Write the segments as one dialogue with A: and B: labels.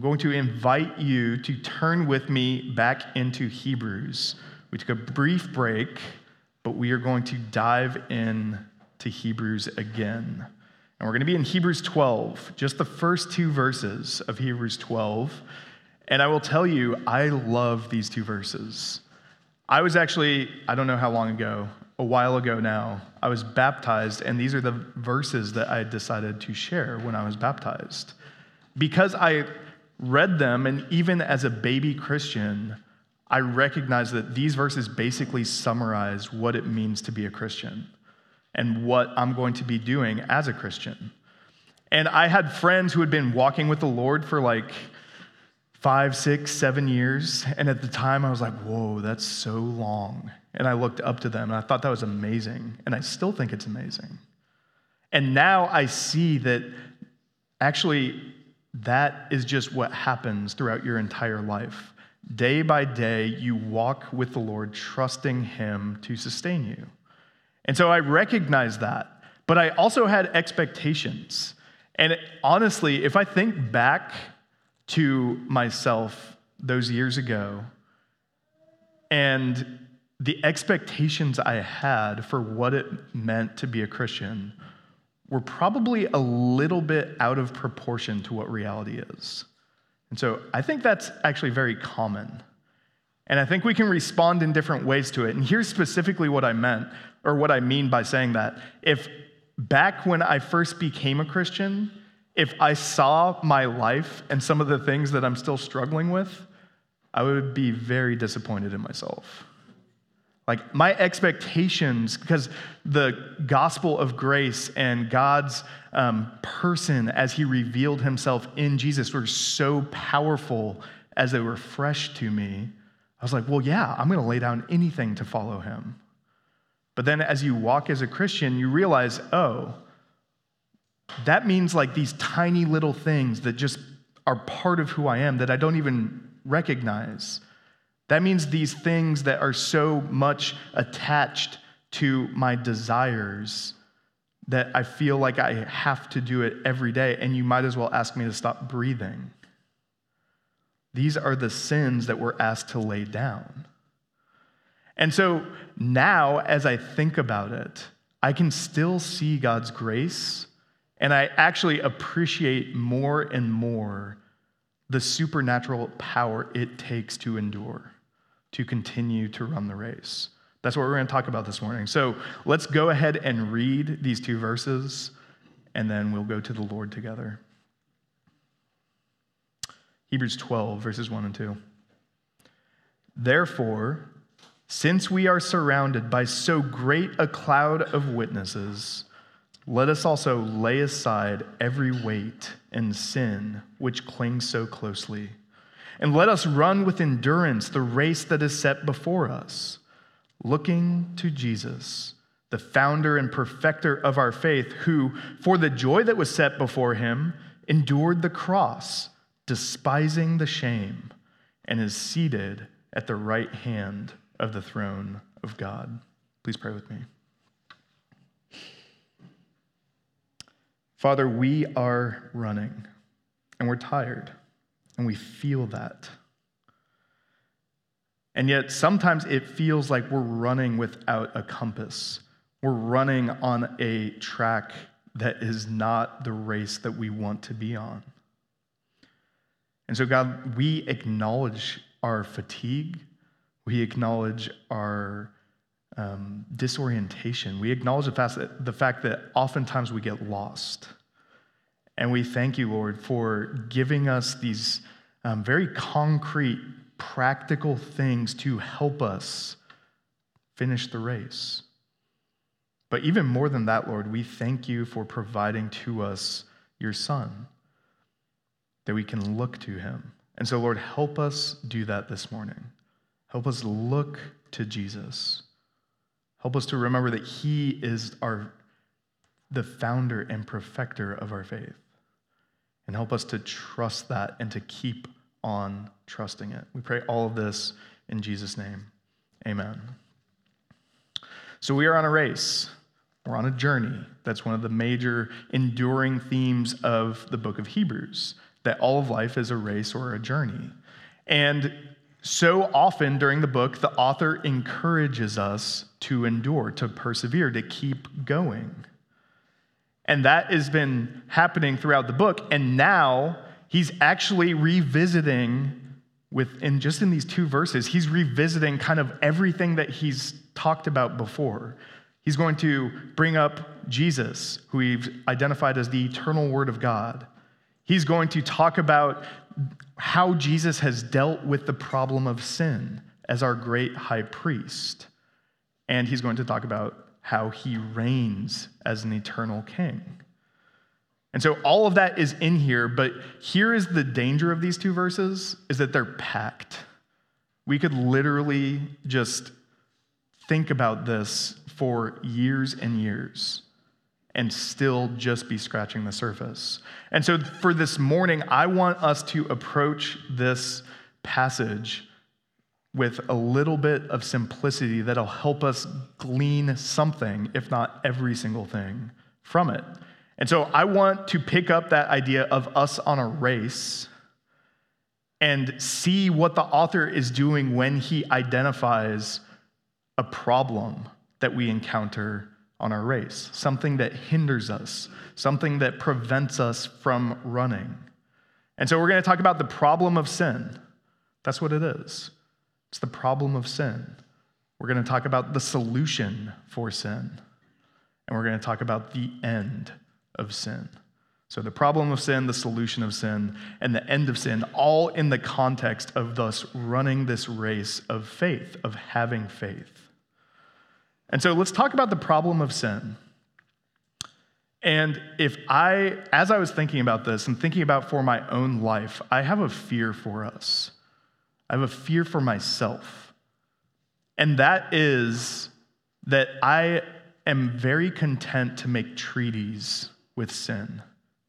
A: I'm going to invite you to turn with me back into Hebrews. We took a brief break, but we are going to dive in to Hebrews again. And we're going to be in Hebrews 12, just the first two verses of Hebrews 12. And I will tell you, I love these two verses. I was actually, I don't know how long ago, a while ago now, I was baptized, and these are the verses that I decided to share when I was baptized. Because I read them, and even as a baby Christian, I recognized that these verses basically summarize what it means to be a Christian and what I'm going to be doing as a Christian. And I had friends who had been walking with the Lord for like five, six, seven years. And at the time, I was like, whoa, that's so long. And I looked up to them and I thought that was amazing. And I still think it's amazing. And now I see that actually that is just what happens throughout your entire life. Day by day, you walk with the Lord, trusting Him to sustain you. And so I recognize that, but I also had expectations. And honestly, if I think back to myself those years ago and the expectations I had for what it meant to be a Christian were probably a little bit out of proportion to what reality is. And so I think that's actually very common. And I think we can respond in different ways to it. And here's specifically what I meant, or what I mean by saying that. If back when I first became a Christian, if I saw my life and some of the things that I'm still struggling with, I would be very disappointed in myself. Like my expectations, because the gospel of grace and God's um, person as he revealed himself in Jesus were so powerful as they were fresh to me. I was like, well, yeah, I'm going to lay down anything to follow him. But then as you walk as a Christian, you realize, oh, that means like these tiny little things that just are part of who I am that I don't even recognize. That means these things that are so much attached to my desires that I feel like I have to do it every day, and you might as well ask me to stop breathing. These are the sins that we're asked to lay down. And so now, as I think about it, I can still see God's grace and I actually appreciate more and more the supernatural power it takes to endure, to continue to run the race. That's what we're going to talk about this morning. So let's go ahead and read these two verses, and then we'll go to the Lord together. Hebrews 12, verses 1 and 2. Therefore, since we are surrounded by so great a cloud of witnesses, let us also lay aside every weight and sin which clings so closely. And let us run with endurance the race that is set before us, looking to Jesus, the founder and perfecter of our faith, who, for the joy that was set before him, endured the cross, despising the shame, and is seated at the right hand of the throne of God. Please pray with me. Father, we are running and we're tired and we feel that. And yet, sometimes it feels like we're running without a compass. We're running on a track that is not the race that we want to be on. And so, God, we acknowledge our fatigue, we acknowledge our um, disorientation. We acknowledge the fact, that, the fact that oftentimes we get lost. And we thank you, Lord, for giving us these um, very concrete, practical things to help us finish the race. But even more than that, Lord, we thank you for providing to us your Son, that we can look to him. And so, Lord, help us do that this morning. Help us look to Jesus. Help us to remember that He is our, the founder and perfecter of our faith. And help us to trust that and to keep on trusting it. We pray all of this in Jesus' name. Amen. So we are on a race. We're on a journey. That's one of the major enduring themes of the book of Hebrews. that all of life is a race or a journey. And so often during the book, the author encourages us to endure, to persevere, to keep going. And that has been happening throughout the book. And now he's actually revisiting within just in these two verses, he's revisiting kind of everything that he's talked about before. He's going to bring up Jesus, who we've identified as the eternal Word of God. He's going to talk about how Jesus has dealt with the problem of sin as our great high priest. And he's going to talk about how he reigns as an eternal king. And so all of that is in here, but here is the danger of these two verses is that they're packed. We could literally just think about this for years and years and still just be scratching the surface. And so for this morning, I want us to approach this passage with a little bit of simplicity that'll help us glean something, if not every single thing, from it. And so I want to pick up that idea of us on a race and see what the author is doing when he identifies a problem that we encounter on our race, something that hinders us, something that prevents us from running. And so we're going to talk about the problem of sin. That's what it is. It's the problem of sin. We're going to talk about the solution for sin. And we're going to talk about the end of sin. So, the problem of sin, the solution of sin, and the end of sin, all in the context of thus running this race of faith, of having faith. And so, let's talk about the problem of sin. And if I, as I was thinking about this and thinking about for my own life, I have a fear for us. I have a fear for myself. And that is that I am very content to make treaties with sin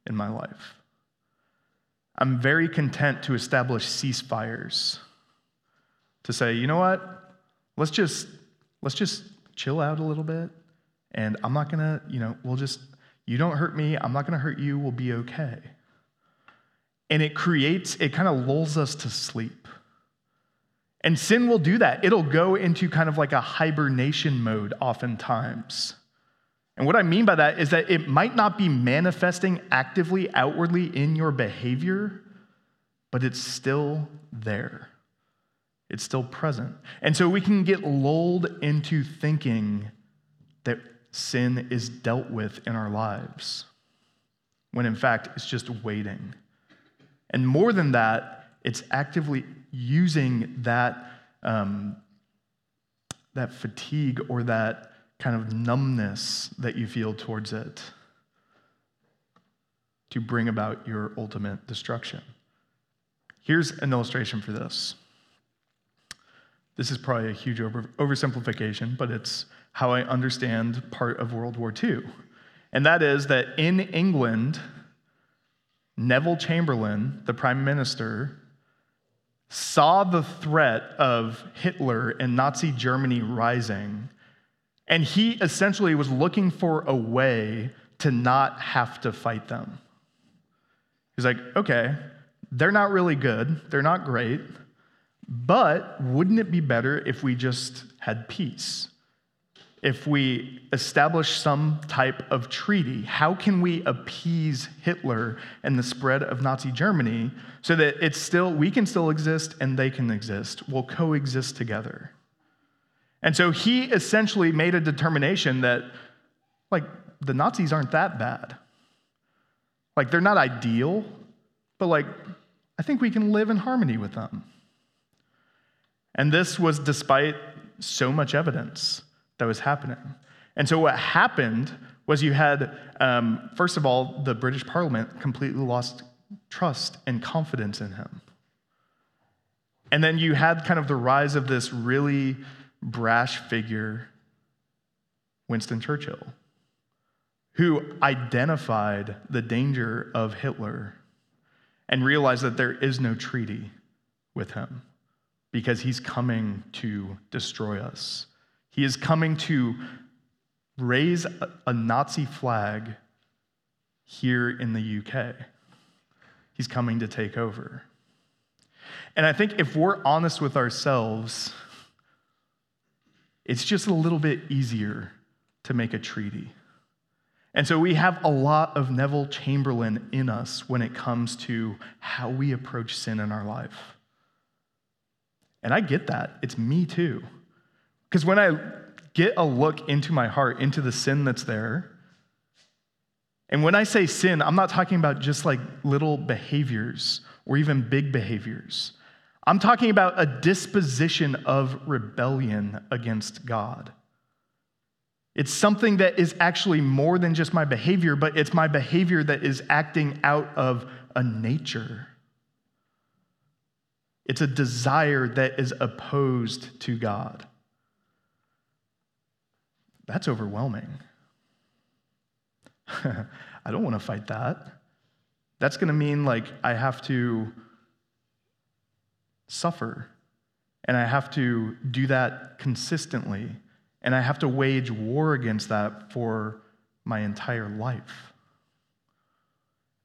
A: in my life. I'm very content to establish ceasefires, to say, you know what, let's just let's just chill out a little bit, and I'm not gonna, you know, we'll just you don't hurt me, I'm not gonna hurt you, we'll be okay. And it creates, it kind of lulls us to sleep. And sin will do that. It'll go into kind of like a hibernation mode oftentimes. And what I mean by that is that it might not be manifesting actively outwardly in your behavior, but it's still there. It's still present. And so we can get lulled into thinking that sin is dealt with in our lives, when in fact it's just waiting. And more than that, it's actively using that, um, that fatigue or that kind of numbness that you feel towards it to bring about your ultimate destruction. Here's an illustration for this. This is probably a huge over, oversimplification, but it's how I understand part of World War II. And that is that in England, Neville Chamberlain, the prime minister, saw the threat of Hitler and Nazi Germany rising and he essentially was looking for a way to not have to fight them. He's like, okay, they're not really good, they're not great, but wouldn't it be better if we just had peace? If we establish some type of treaty, how can we appease Hitler and the spread of Nazi Germany so that it's still we can still exist and they can exist? We'll coexist together. And so he essentially made a determination that, like, the Nazis aren't that bad. Like, they're not ideal, but, like, I think we can live in harmony with them. And this was despite so much evidence that was happening. And so, what happened was you had, um, first of all, the British Parliament completely lost trust and confidence in him. And then you had kind of the rise of this really brash figure, Winston Churchill, who identified the danger of Hitler and realized that there is no treaty with him because he's coming to destroy us. He is coming to raise a, Nazi flag here in the UK. he's coming to take over. And I think if we're honest with ourselves, it's just a little bit easier to make a treaty. And so we have a lot of Neville Chamberlain in us when it comes to how we approach sin in our life. And I get that. It's me too. Because when I get a look into my heart, into the sin that's there, and when I say sin, I'm not talking about just like little behaviors or even big behaviors. I'm talking about a disposition of rebellion against God. It's something that is actually more than just my behavior, but it's my behavior that is acting out of a nature. It's a desire that is opposed to God. That's overwhelming. I don't want to fight that. That's going to mean like I have to suffer and I have to do that consistently and I have to wage war against that for my entire life.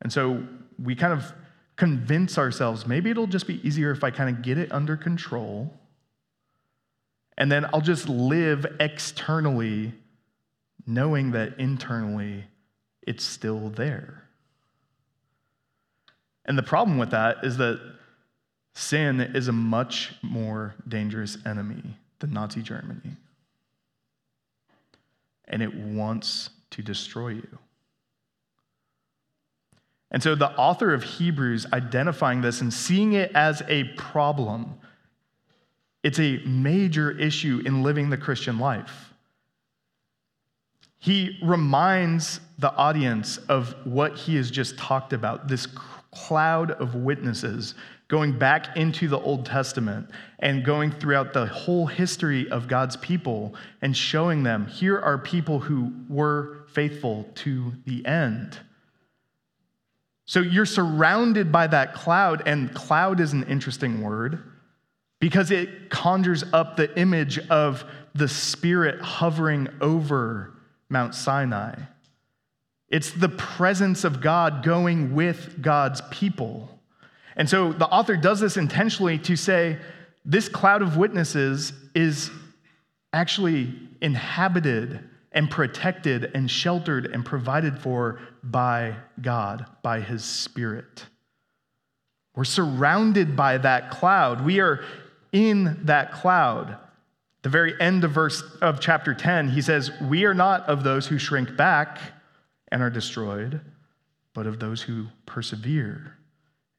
A: And so we kind of convince ourselves maybe it'll just be easier if I kind of get it under control. And then I'll just live externally, knowing that internally it's still there. And the problem with that is that sin is a much more dangerous enemy than Nazi Germany and it wants to destroy you. And so the author of Hebrews identifying this and seeing it as a problem, it's a major issue in living the Christian life. He reminds the audience of what he has just talked about this cloud of witnesses going back into the Old Testament and going throughout the whole history of God's people and showing them here are people who were faithful to the end. So you're surrounded by that cloud, and cloud is an interesting word because it conjures up the image of the Spirit hovering over Mount Sinai. It's the presence of God going with God's people. And so the author does this intentionally to say this cloud of witnesses is actually inhabited and protected and sheltered and provided for by God, by his spirit. We're surrounded by that cloud. We are in that cloud. The very end of verse of chapter 10, he says, "We are not of those who shrink back and are destroyed, but of those who persevere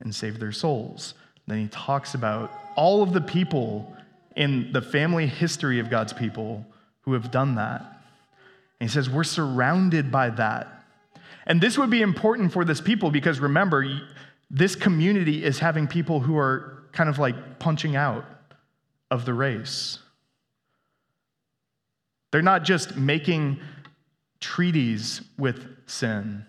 A: and save their souls. Then he talks about all of the people in the family history of God's people who have done that. And he says, We're surrounded by that. And this would be important for this people because remember, this community is having people who are kind of like punching out of the race. They're not just making treaties with sin,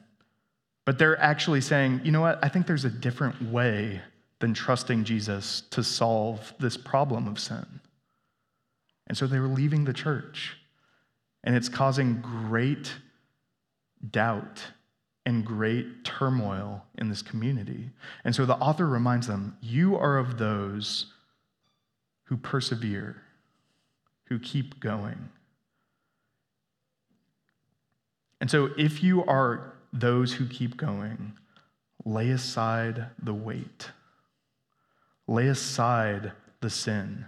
A: but they're actually saying, you know what? I think there's a different way than trusting Jesus to solve this problem of sin. And so they were leaving the church. And it's causing great doubt and great turmoil in this community. And so the author reminds them you are of those who persevere, who keep going. And so if you are those who keep going, lay aside the weight, lay aside the sin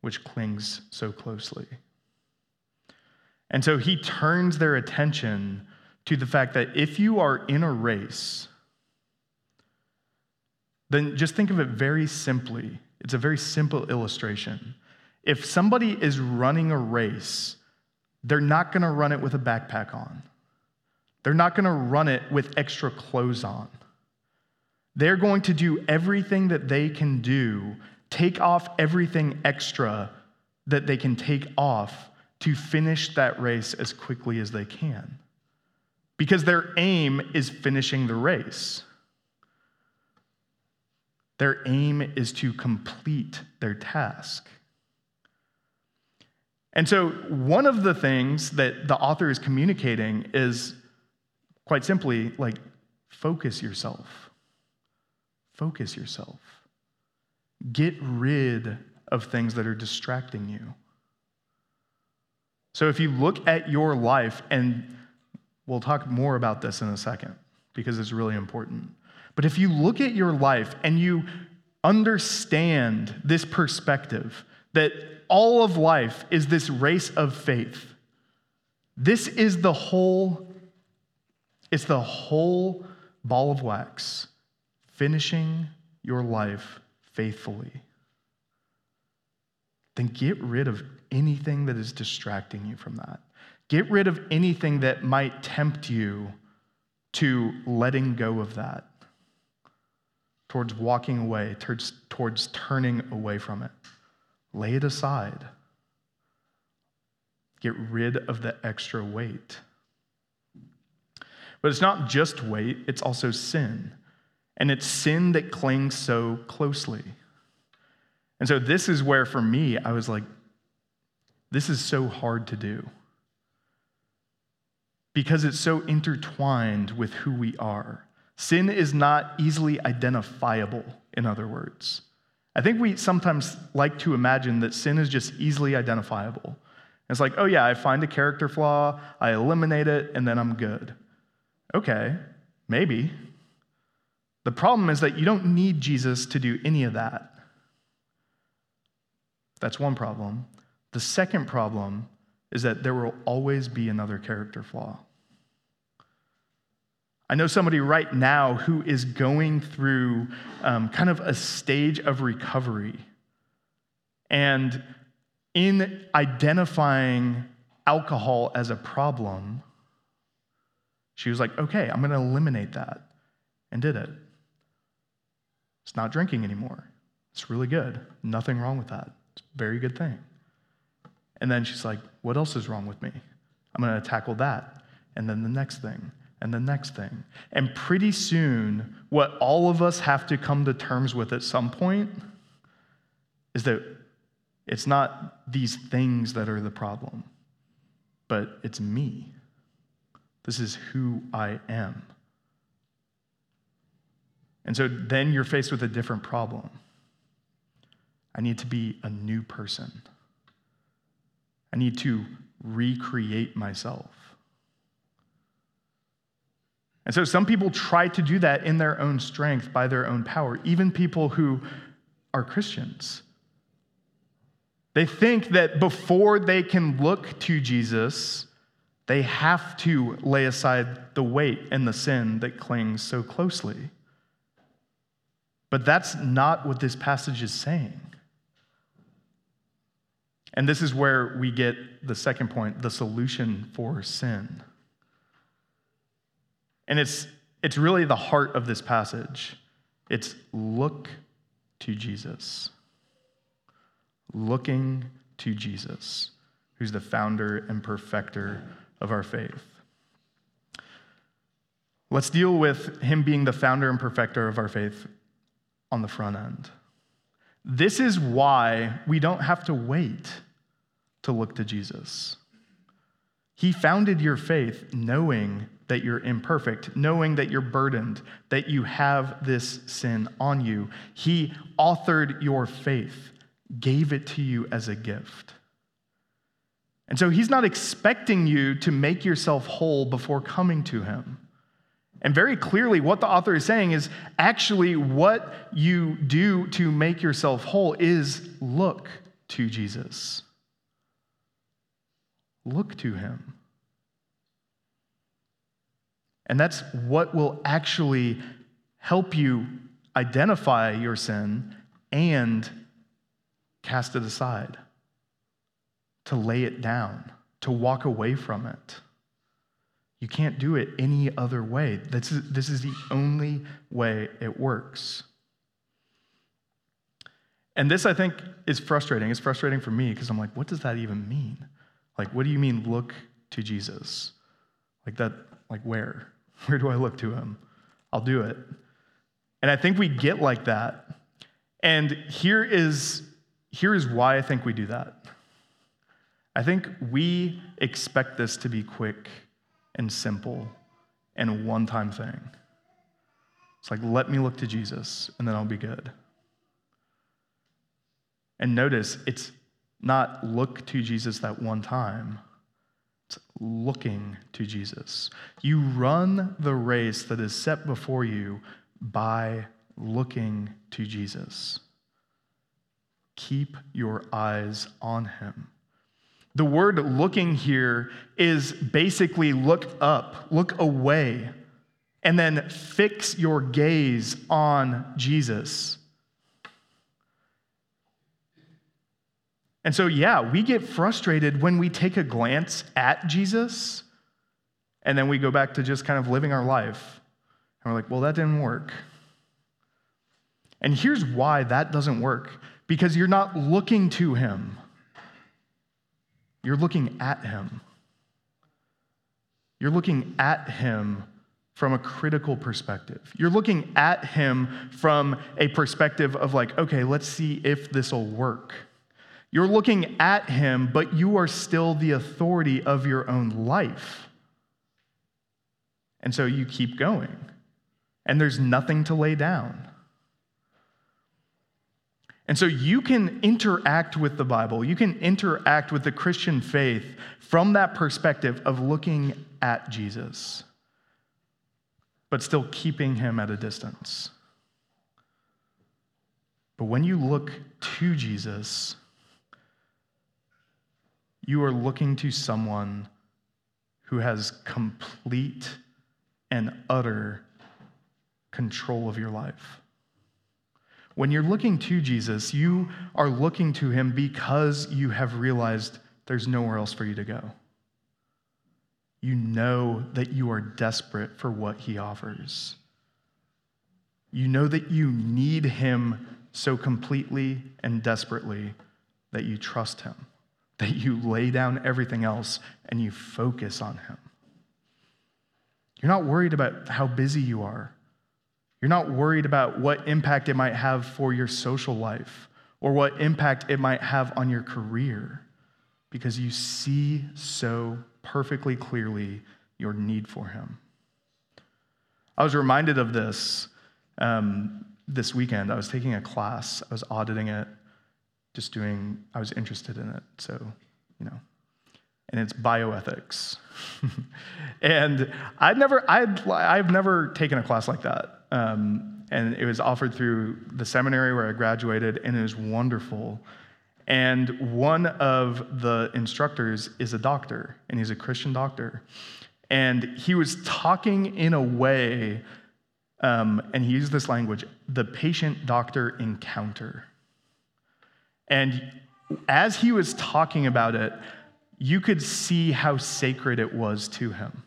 A: which clings so closely. And so he turns their attention to the fact that if you are in a race, then just think of it very simply. It's a very simple illustration. If somebody is running a race, they're not going to run it with a backpack on. They're not going to run it with extra clothes on. They're going to do everything that they can do, take off everything extra that they can take off to finish that race as quickly as they can. Because their aim is finishing the race. Their aim is to complete their task. And so, one of the things that the author is communicating is Quite simply, like, focus yourself. focus yourself. Get rid of things that are distracting you. So if you look at your life, and we'll talk more about this in a second because it's really important. But if you look at your life and you understand this perspective that all of life is this race of faith, this is the whole, it's the whole ball of wax, finishing your life faithfully. Then get rid of anything that is distracting you from that. Get rid of anything that might tempt you to letting go of that, towards walking away, towards, towards turning away from it. Lay it aside. Get rid of the extra weight. But it's not just weight, it's also sin. And it's sin that clings so closely. And so, this is where for me, I was like, this is so hard to do because it's so intertwined with who we are. Sin is not easily identifiable, in other words. I think we sometimes like to imagine that sin is just easily identifiable. It's like, oh, yeah, I find a character flaw, I eliminate it, and then I'm good. Okay, maybe. The problem is that you don't need Jesus to do any of that. That's one problem. The second problem is that there will always be another character flaw. I know somebody right now who is going through um, kind of a stage of recovery. And in identifying alcohol as a problem, she was like, okay, I'm going to eliminate that, and did it. It's not drinking anymore. It's really good. Nothing wrong with that. It's a very good thing. And then she's like, what else is wrong with me? I'm going to tackle that. And then the next thing and the next thing. And pretty soon, what all of us have to come to terms with at some point is that it's not these things that are the problem, but it's me. This is who I am. And so then you're faced with a different problem. I need to be a new person. I need to recreate myself. And so some people try to do that in their own strength, by their own power, even people who are Christians. They think that before they can look to Jesus, they have to lay aside the weight and the sin that clings so closely. But that's not what this passage is saying. And this is where we get the second point the solution for sin. And it's, it's really the heart of this passage. It's look to Jesus. Looking to Jesus, who's the founder and perfecter of our faith. Let's deal with him being the founder and perfecter of our faith on the front end. This is why we don't have to wait to look to Jesus. He founded your faith knowing that you're imperfect, knowing that you're burdened, that you have this sin on you. He authored your faith, gave it to you as a gift. And so he's not expecting you to make yourself whole before coming to him. And very clearly, what the author is saying is actually what you do to make yourself whole is look to Jesus. Look to him. And that's what will actually help you identify your sin and cast it aside, to lay it down, to walk away from it. You can't do it any other way. This is, this is the only way it works. And this, I think, is frustrating. It's frustrating for me because I'm like, what does that even mean? Like, what do you mean, look to Jesus? Like, that, like, where? Where do I look to him? I'll do it. And I think we get like that. And here is, here is why I think we do that. I think we expect this to be quick and simple and a one time thing. It's like, let me look to Jesus and then I'll be good. And notice, it's not look to Jesus that one time, it's looking to Jesus. You run the race that is set before you by looking to Jesus. Keep your eyes on him. The word looking here is basically look up, look away, and then fix your gaze on Jesus. And so, yeah, we get frustrated when we take a glance at Jesus and then we go back to just kind of living our life. And we're like, well, that didn't work. And here's why that doesn't work because you're not looking to him, you're looking at him. You're looking at him from a critical perspective. You're looking at him from a perspective of, like, okay, let's see if this will work. You're looking at him, but you are still the authority of your own life. And so you keep going, and there's nothing to lay down. And so you can interact with the Bible, you can interact with the Christian faith from that perspective of looking at Jesus, but still keeping him at a distance. But when you look to Jesus, you are looking to someone who has complete and utter control of your life. When you're looking to Jesus, you are looking to him because you have realized there's nowhere else for you to go. You know that you are desperate for what he offers. You know that you need him so completely and desperately that you trust him, that you lay down everything else and you focus on him. You're not worried about how busy you are. You're not worried about what impact it might have for your social life or what impact it might have on your career because you see so perfectly clearly your need for Him. I was reminded of this um, this weekend. I was taking a class, I was auditing it, just doing, I was interested in it. So, you know, and it's bioethics. and I'd never, I'd, I've never taken a class like that. Um, and it was offered through the seminary where I graduated, and it was wonderful. And one of the instructors is a doctor, and he's a Christian doctor. And he was talking in a way, um, and he used this language the patient doctor encounter. And as he was talking about it, you could see how sacred it was to him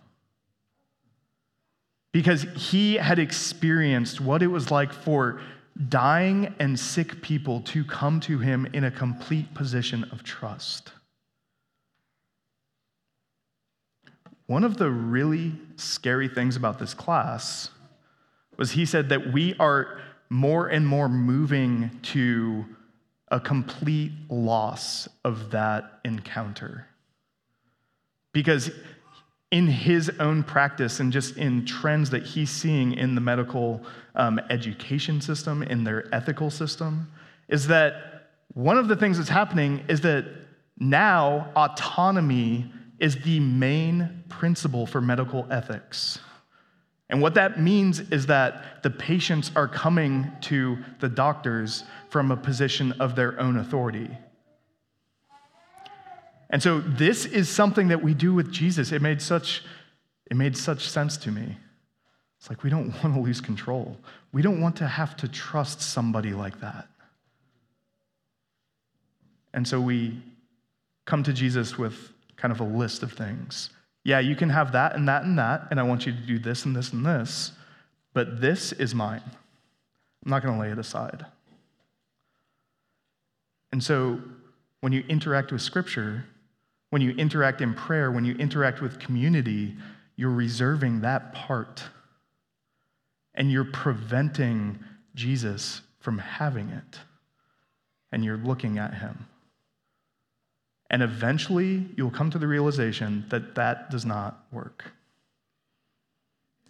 A: because he had experienced what it was like for dying and sick people to come to him in a complete position of trust. One of the really scary things about this class was he said that we are more and more moving to a complete loss of that encounter. Because in his own practice and just in trends that he's seeing in the medical um, education system, in their ethical system, is that one of the things that's happening is that now autonomy is the main principle for medical ethics. And what that means is that the patients are coming to the doctors from a position of their own authority. And so this is something that we do with Jesus. It made such, it made such sense to me. It's like we don't want to lose control. We don't want to have to trust somebody like that. And so we come to Jesus with kind of a list of things. Yeah, you can have that and that and that, and I want you to do this and this and this, but this is mine. I'm not going to lay it aside. And so when you interact with Scripture, when you interact in prayer, when you interact with community, you're reserving that part. And you're preventing Jesus from having it. And you're looking at him. And eventually, you'll come to the realization that that does not work.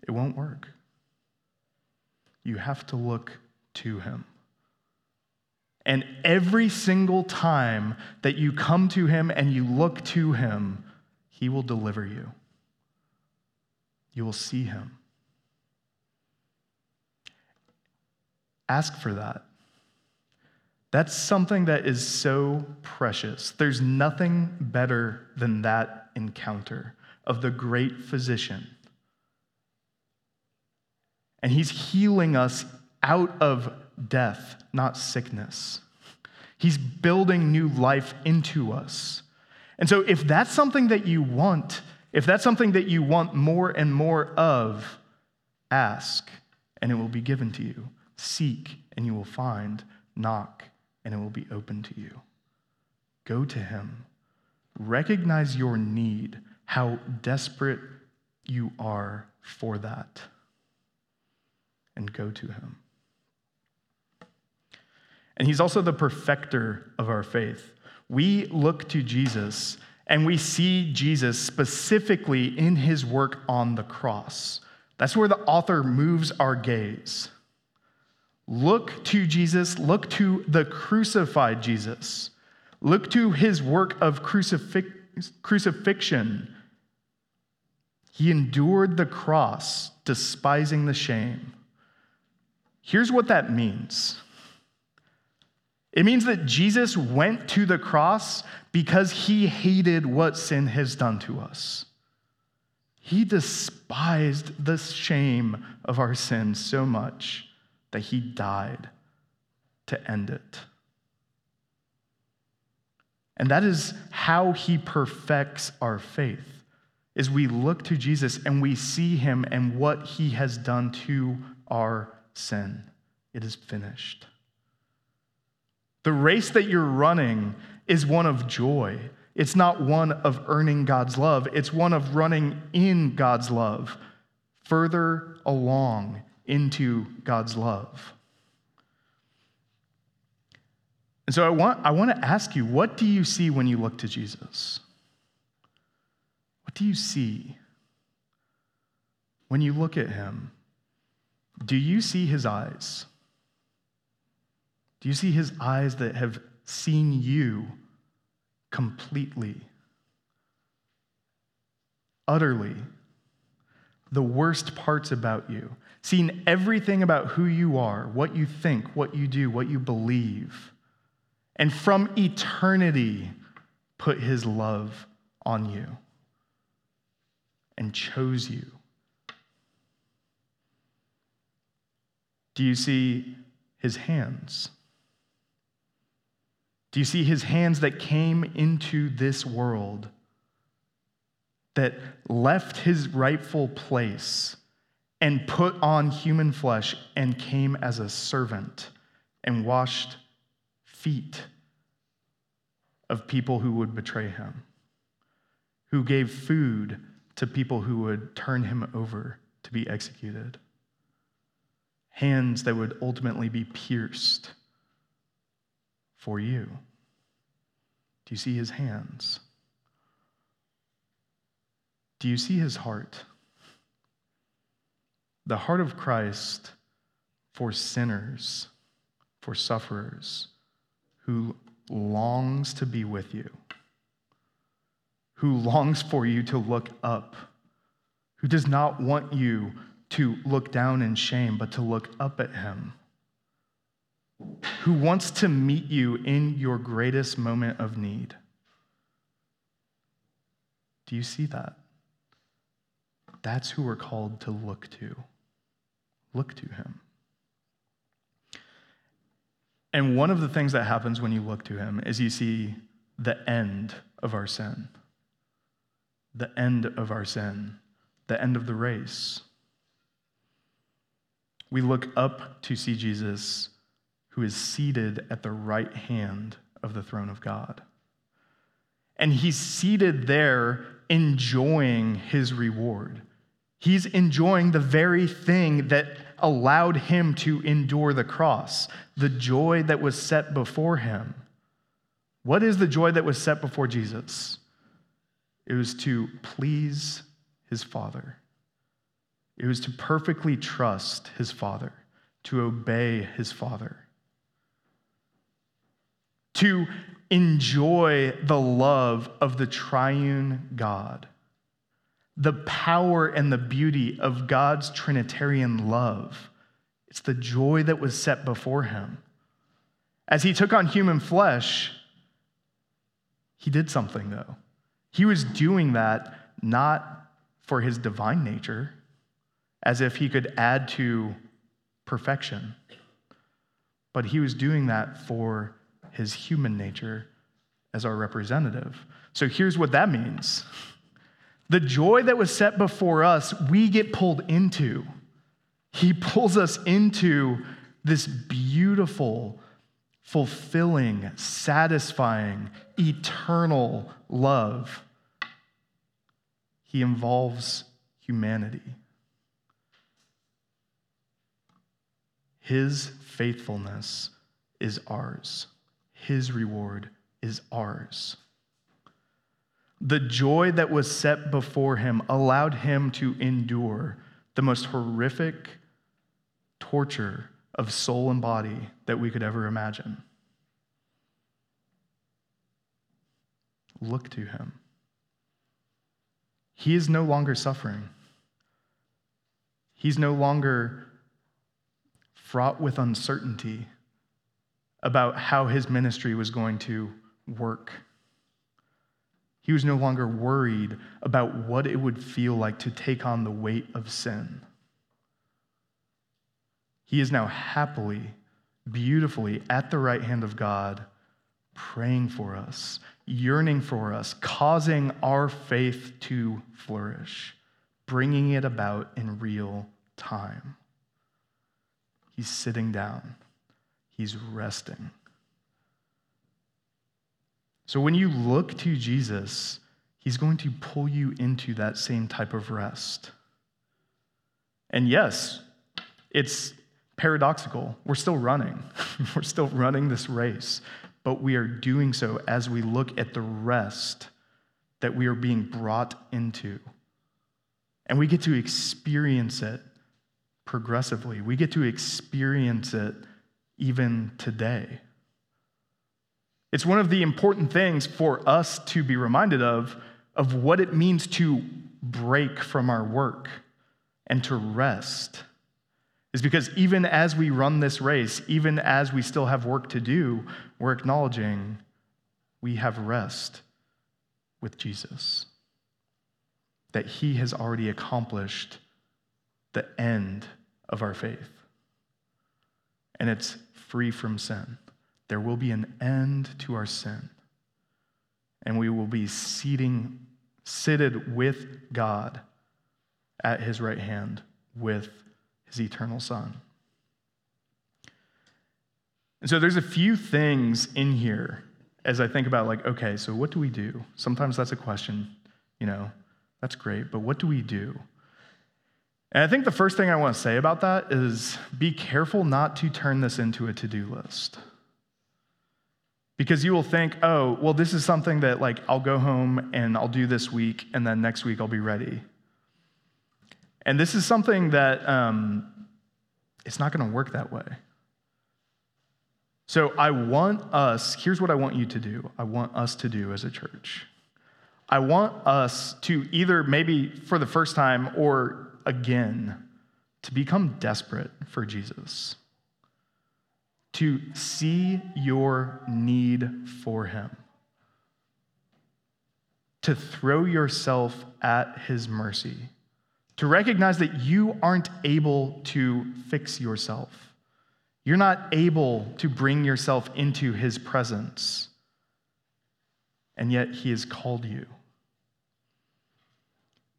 A: It won't work. you have to look to him. And every single time that you come to him and you look to him, he will deliver you. You will see him. Ask for that. That's something that is so precious. There's nothing better than that encounter of the great physician. And he's healing us out of death, not sickness. He's building new life into us. And so, if that's something that you want, if that's something that you want more and more of, ask and it will be given to you. Seek and you will find. Knock and it will be open to you. Go to him. Recognize your need, how desperate you are for that, and go to him. And he's also the perfecter of our faith. We look to Jesus and we see Jesus specifically in his work on the cross. That's where the author moves our gaze. Look to Jesus, look to the crucified Jesus, look to his work of crucifix- crucifixion. He endured the cross, despising the shame. Here's what that means it means that Jesus went to the cross because he hated what sin has done to us. He despised the shame of our sin so much that he died to end it. And that is how he perfects our faith. Is we look to Jesus and we see him and what he has done to our sin. It is finished. The race that you're running is one of joy. It's not one of earning God's love, it's one of running in God's love, further along into God's love. And so I want, I want to ask you what do you see when you look to Jesus? What do you see when you look at him? Do you see his eyes? Do you see his eyes that have seen you completely, utterly, the worst parts about you, seen everything about who you are, what you think, what you do, what you believe, and from eternity put his love on you and chose you? Do you see his hands? Do you see his hands that came into this world, that left his rightful place and put on human flesh and came as a servant and washed feet of people who would betray him, who gave food to people who would turn him over to be executed, hands that would ultimately be pierced for you? Do you see his hands? Do you see his heart? The heart of Christ for sinners, for sufferers, who longs to be with you, who longs for you to look up, who does not want you to look down in shame, but to look up at him who wants to meet you in your greatest moment of need. Do you see that? That's who we're called to look to. Look to him. And one of the things that happens when you look to him is you see the end of our sin. The end of our sin. The end of the race. We look up to see Jesus who is seated at the right hand of the throne of God. And he's seated there enjoying his reward. He's enjoying the very thing that allowed him to endure the cross, the joy that was set before him. What is the joy that was set before Jesus? It was to please his Father, it was to perfectly trust his Father to obey his Father, to enjoy the love of the triune God, the power and the beauty of God's Trinitarian love. It's the joy that was set before him. As he took on human flesh, he did something, though. He was doing that not for his divine nature, as if he could add to perfection, but he was doing that for his human nature as our representative. So here's what that means the joy that was set before us, we get pulled into. He pulls us into this beautiful, fulfilling, satisfying, eternal love. He involves humanity. His faithfulness is ours, His reward is ours. The joy that was set before him allowed him to endure the most horrific torture of soul and body that we could ever imagine. Look to him. He is no longer suffering. He's no longer fraught with uncertainty about how his ministry was going to work. He was no longer worried about what it would feel like to take on the weight of sin. He is now happily, beautifully at the right hand of God, praying for us, yearning for us, causing our faith to flourish, bringing it about in real time. He's sitting down, he's resting. So when you look to Jesus, he's going to pull you into that same type of rest. And yes, it's paradoxical. We're still running. We're still running this race, but we are doing so as we look at the rest that we are being brought into. And we get to experience it progressively. We get to experience it even today. It's one of the important things for us to be reminded of, of what it means to break from our work and to rest is because even as we run this race, even as we still have work to do, we're acknowledging we have rest with Jesus. That he has already accomplished the end of our faith. And it's free from sin. There will be an end to our sin. And we will be seating, seated with God at his right hand with his eternal Son. And so there's a few things in here as I think about, like, okay, so what do we do? Sometimes that's a question, you know, that's great, but what do we do? And I think the first thing I want to say about that is be careful not to turn this into a to do list. Because you will think, oh, well, this is something that, like, I'll go home and I'll do this week, and then next week I'll be ready. And this is something that um, it's not going to work that way. So I want us, here's what I want you to do. I want us to do as a church. I want us to either maybe for the first time or again to become desperate for Jesus, to see your need for him, to throw yourself at his mercy to recognize that you aren't able to fix yourself. You're not able to bring yourself into his presence, and yet he has called you.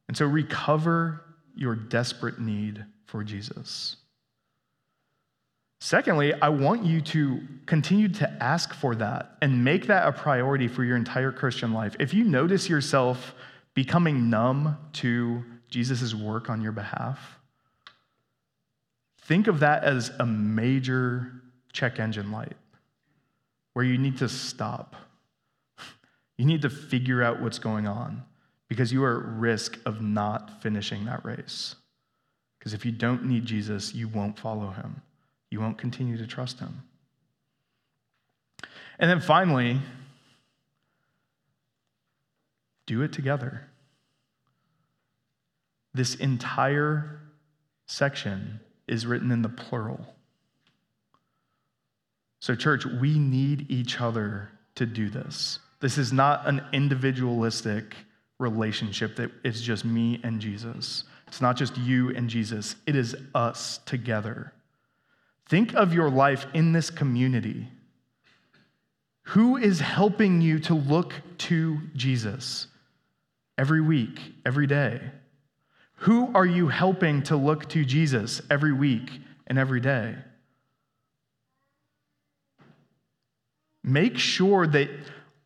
A: And so recover your desperate need for Jesus. Secondly, I want you to continue to ask for that and make that a priority for your entire Christian life. If you notice yourself becoming numb to Jesus' work on your behalf, think of that as a major check engine light where you need to stop. You need to figure out what's going on because you are at risk of not finishing that race. Because if you don't need Jesus, you won't follow him. you won't continue to trust him. And then finally, do it together. This entire section is written in the plural. So, church, we need each other to do this. This is not an individualistic relationship that it's just me and Jesus. It's not just you and Jesus, it is us together. Think of your life in this community. Who is helping you to look to Jesus every week, every day? Who are you helping to look to Jesus every week and every day? Make sure that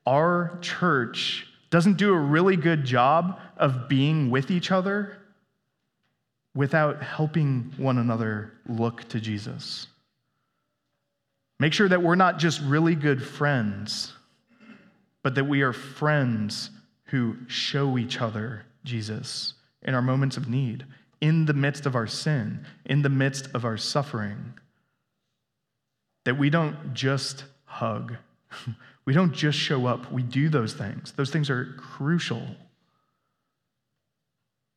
A: our church doesn't do a really good job of being with each other without helping one another look to Jesus. Make sure that we're not just really good friends, but that we are friends who show each other Jesus in our moments of need, in the midst of our sin, in the midst of our suffering. That we don't just hug, we don't just show up, we do those things. Those things are crucial.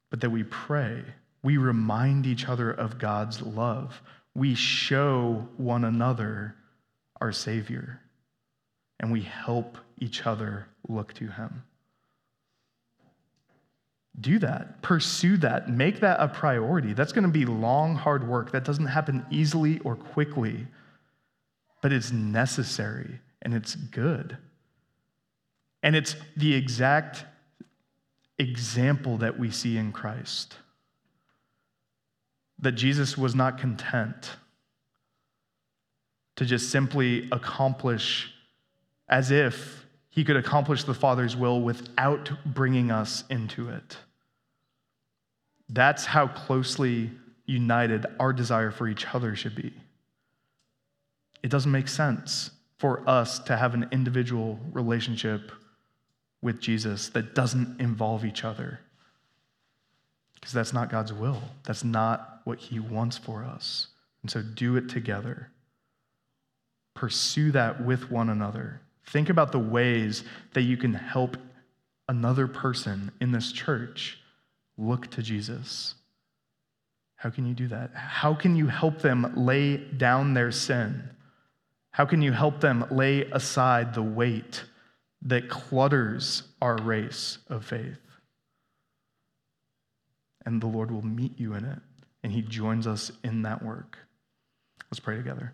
A: But that we pray, we remind each other of God's love, we show one another our Savior, and we help each other look to Him. Do that, pursue that, make that a priority. That's going to be long, hard work. That doesn't happen easily or quickly, but it's necessary and it's good. And it's the exact example that we see in Christ that Jesus was not content to just simply accomplish as if he could accomplish the Father's will without bringing us into it. That's how closely united our desire for each other should be. It doesn't make sense for us to have an individual relationship with Jesus that doesn't involve each other. Because that's not God's will. That's not what He wants for us. And so do it together. Pursue that with one another. Think about the ways that you can help another person in this church look to Jesus. How can you do that? How can you help them lay down their sin? How can you help them lay aside the weight that clutters our race of faith? And the Lord will meet you in it, and He joins us in that work. Let's pray together.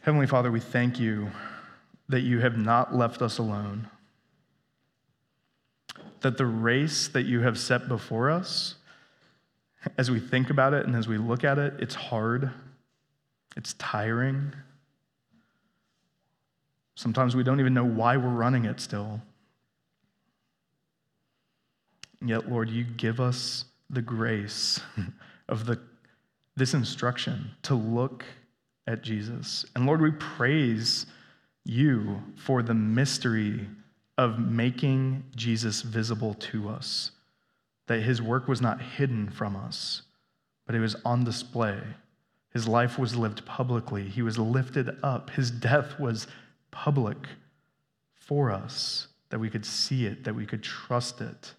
A: Heavenly Father, we thank you that you have not left us alone that the race that you have set before us, as we think about it and as we look at it, it's hard, it's tiring. Sometimes we don't even know why we're running it still. Yet, Lord, you give us the grace of the, this instruction to look at Jesus. And Lord, we praise you for the mystery of making Jesus visible to us, that his work was not hidden from us, but it was on display. His life was lived publicly, he was lifted up, his death was public for us, that we could see it, that we could trust it,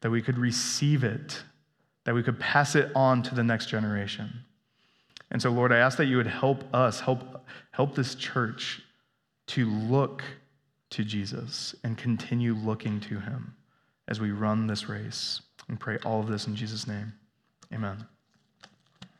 A: that we could receive it, that we could pass it on to the next generation. And so, Lord, I ask that you would help us, help, help this church to look to Jesus and continue looking to him as we run this race. And pray all of this in Jesus' name. Amen.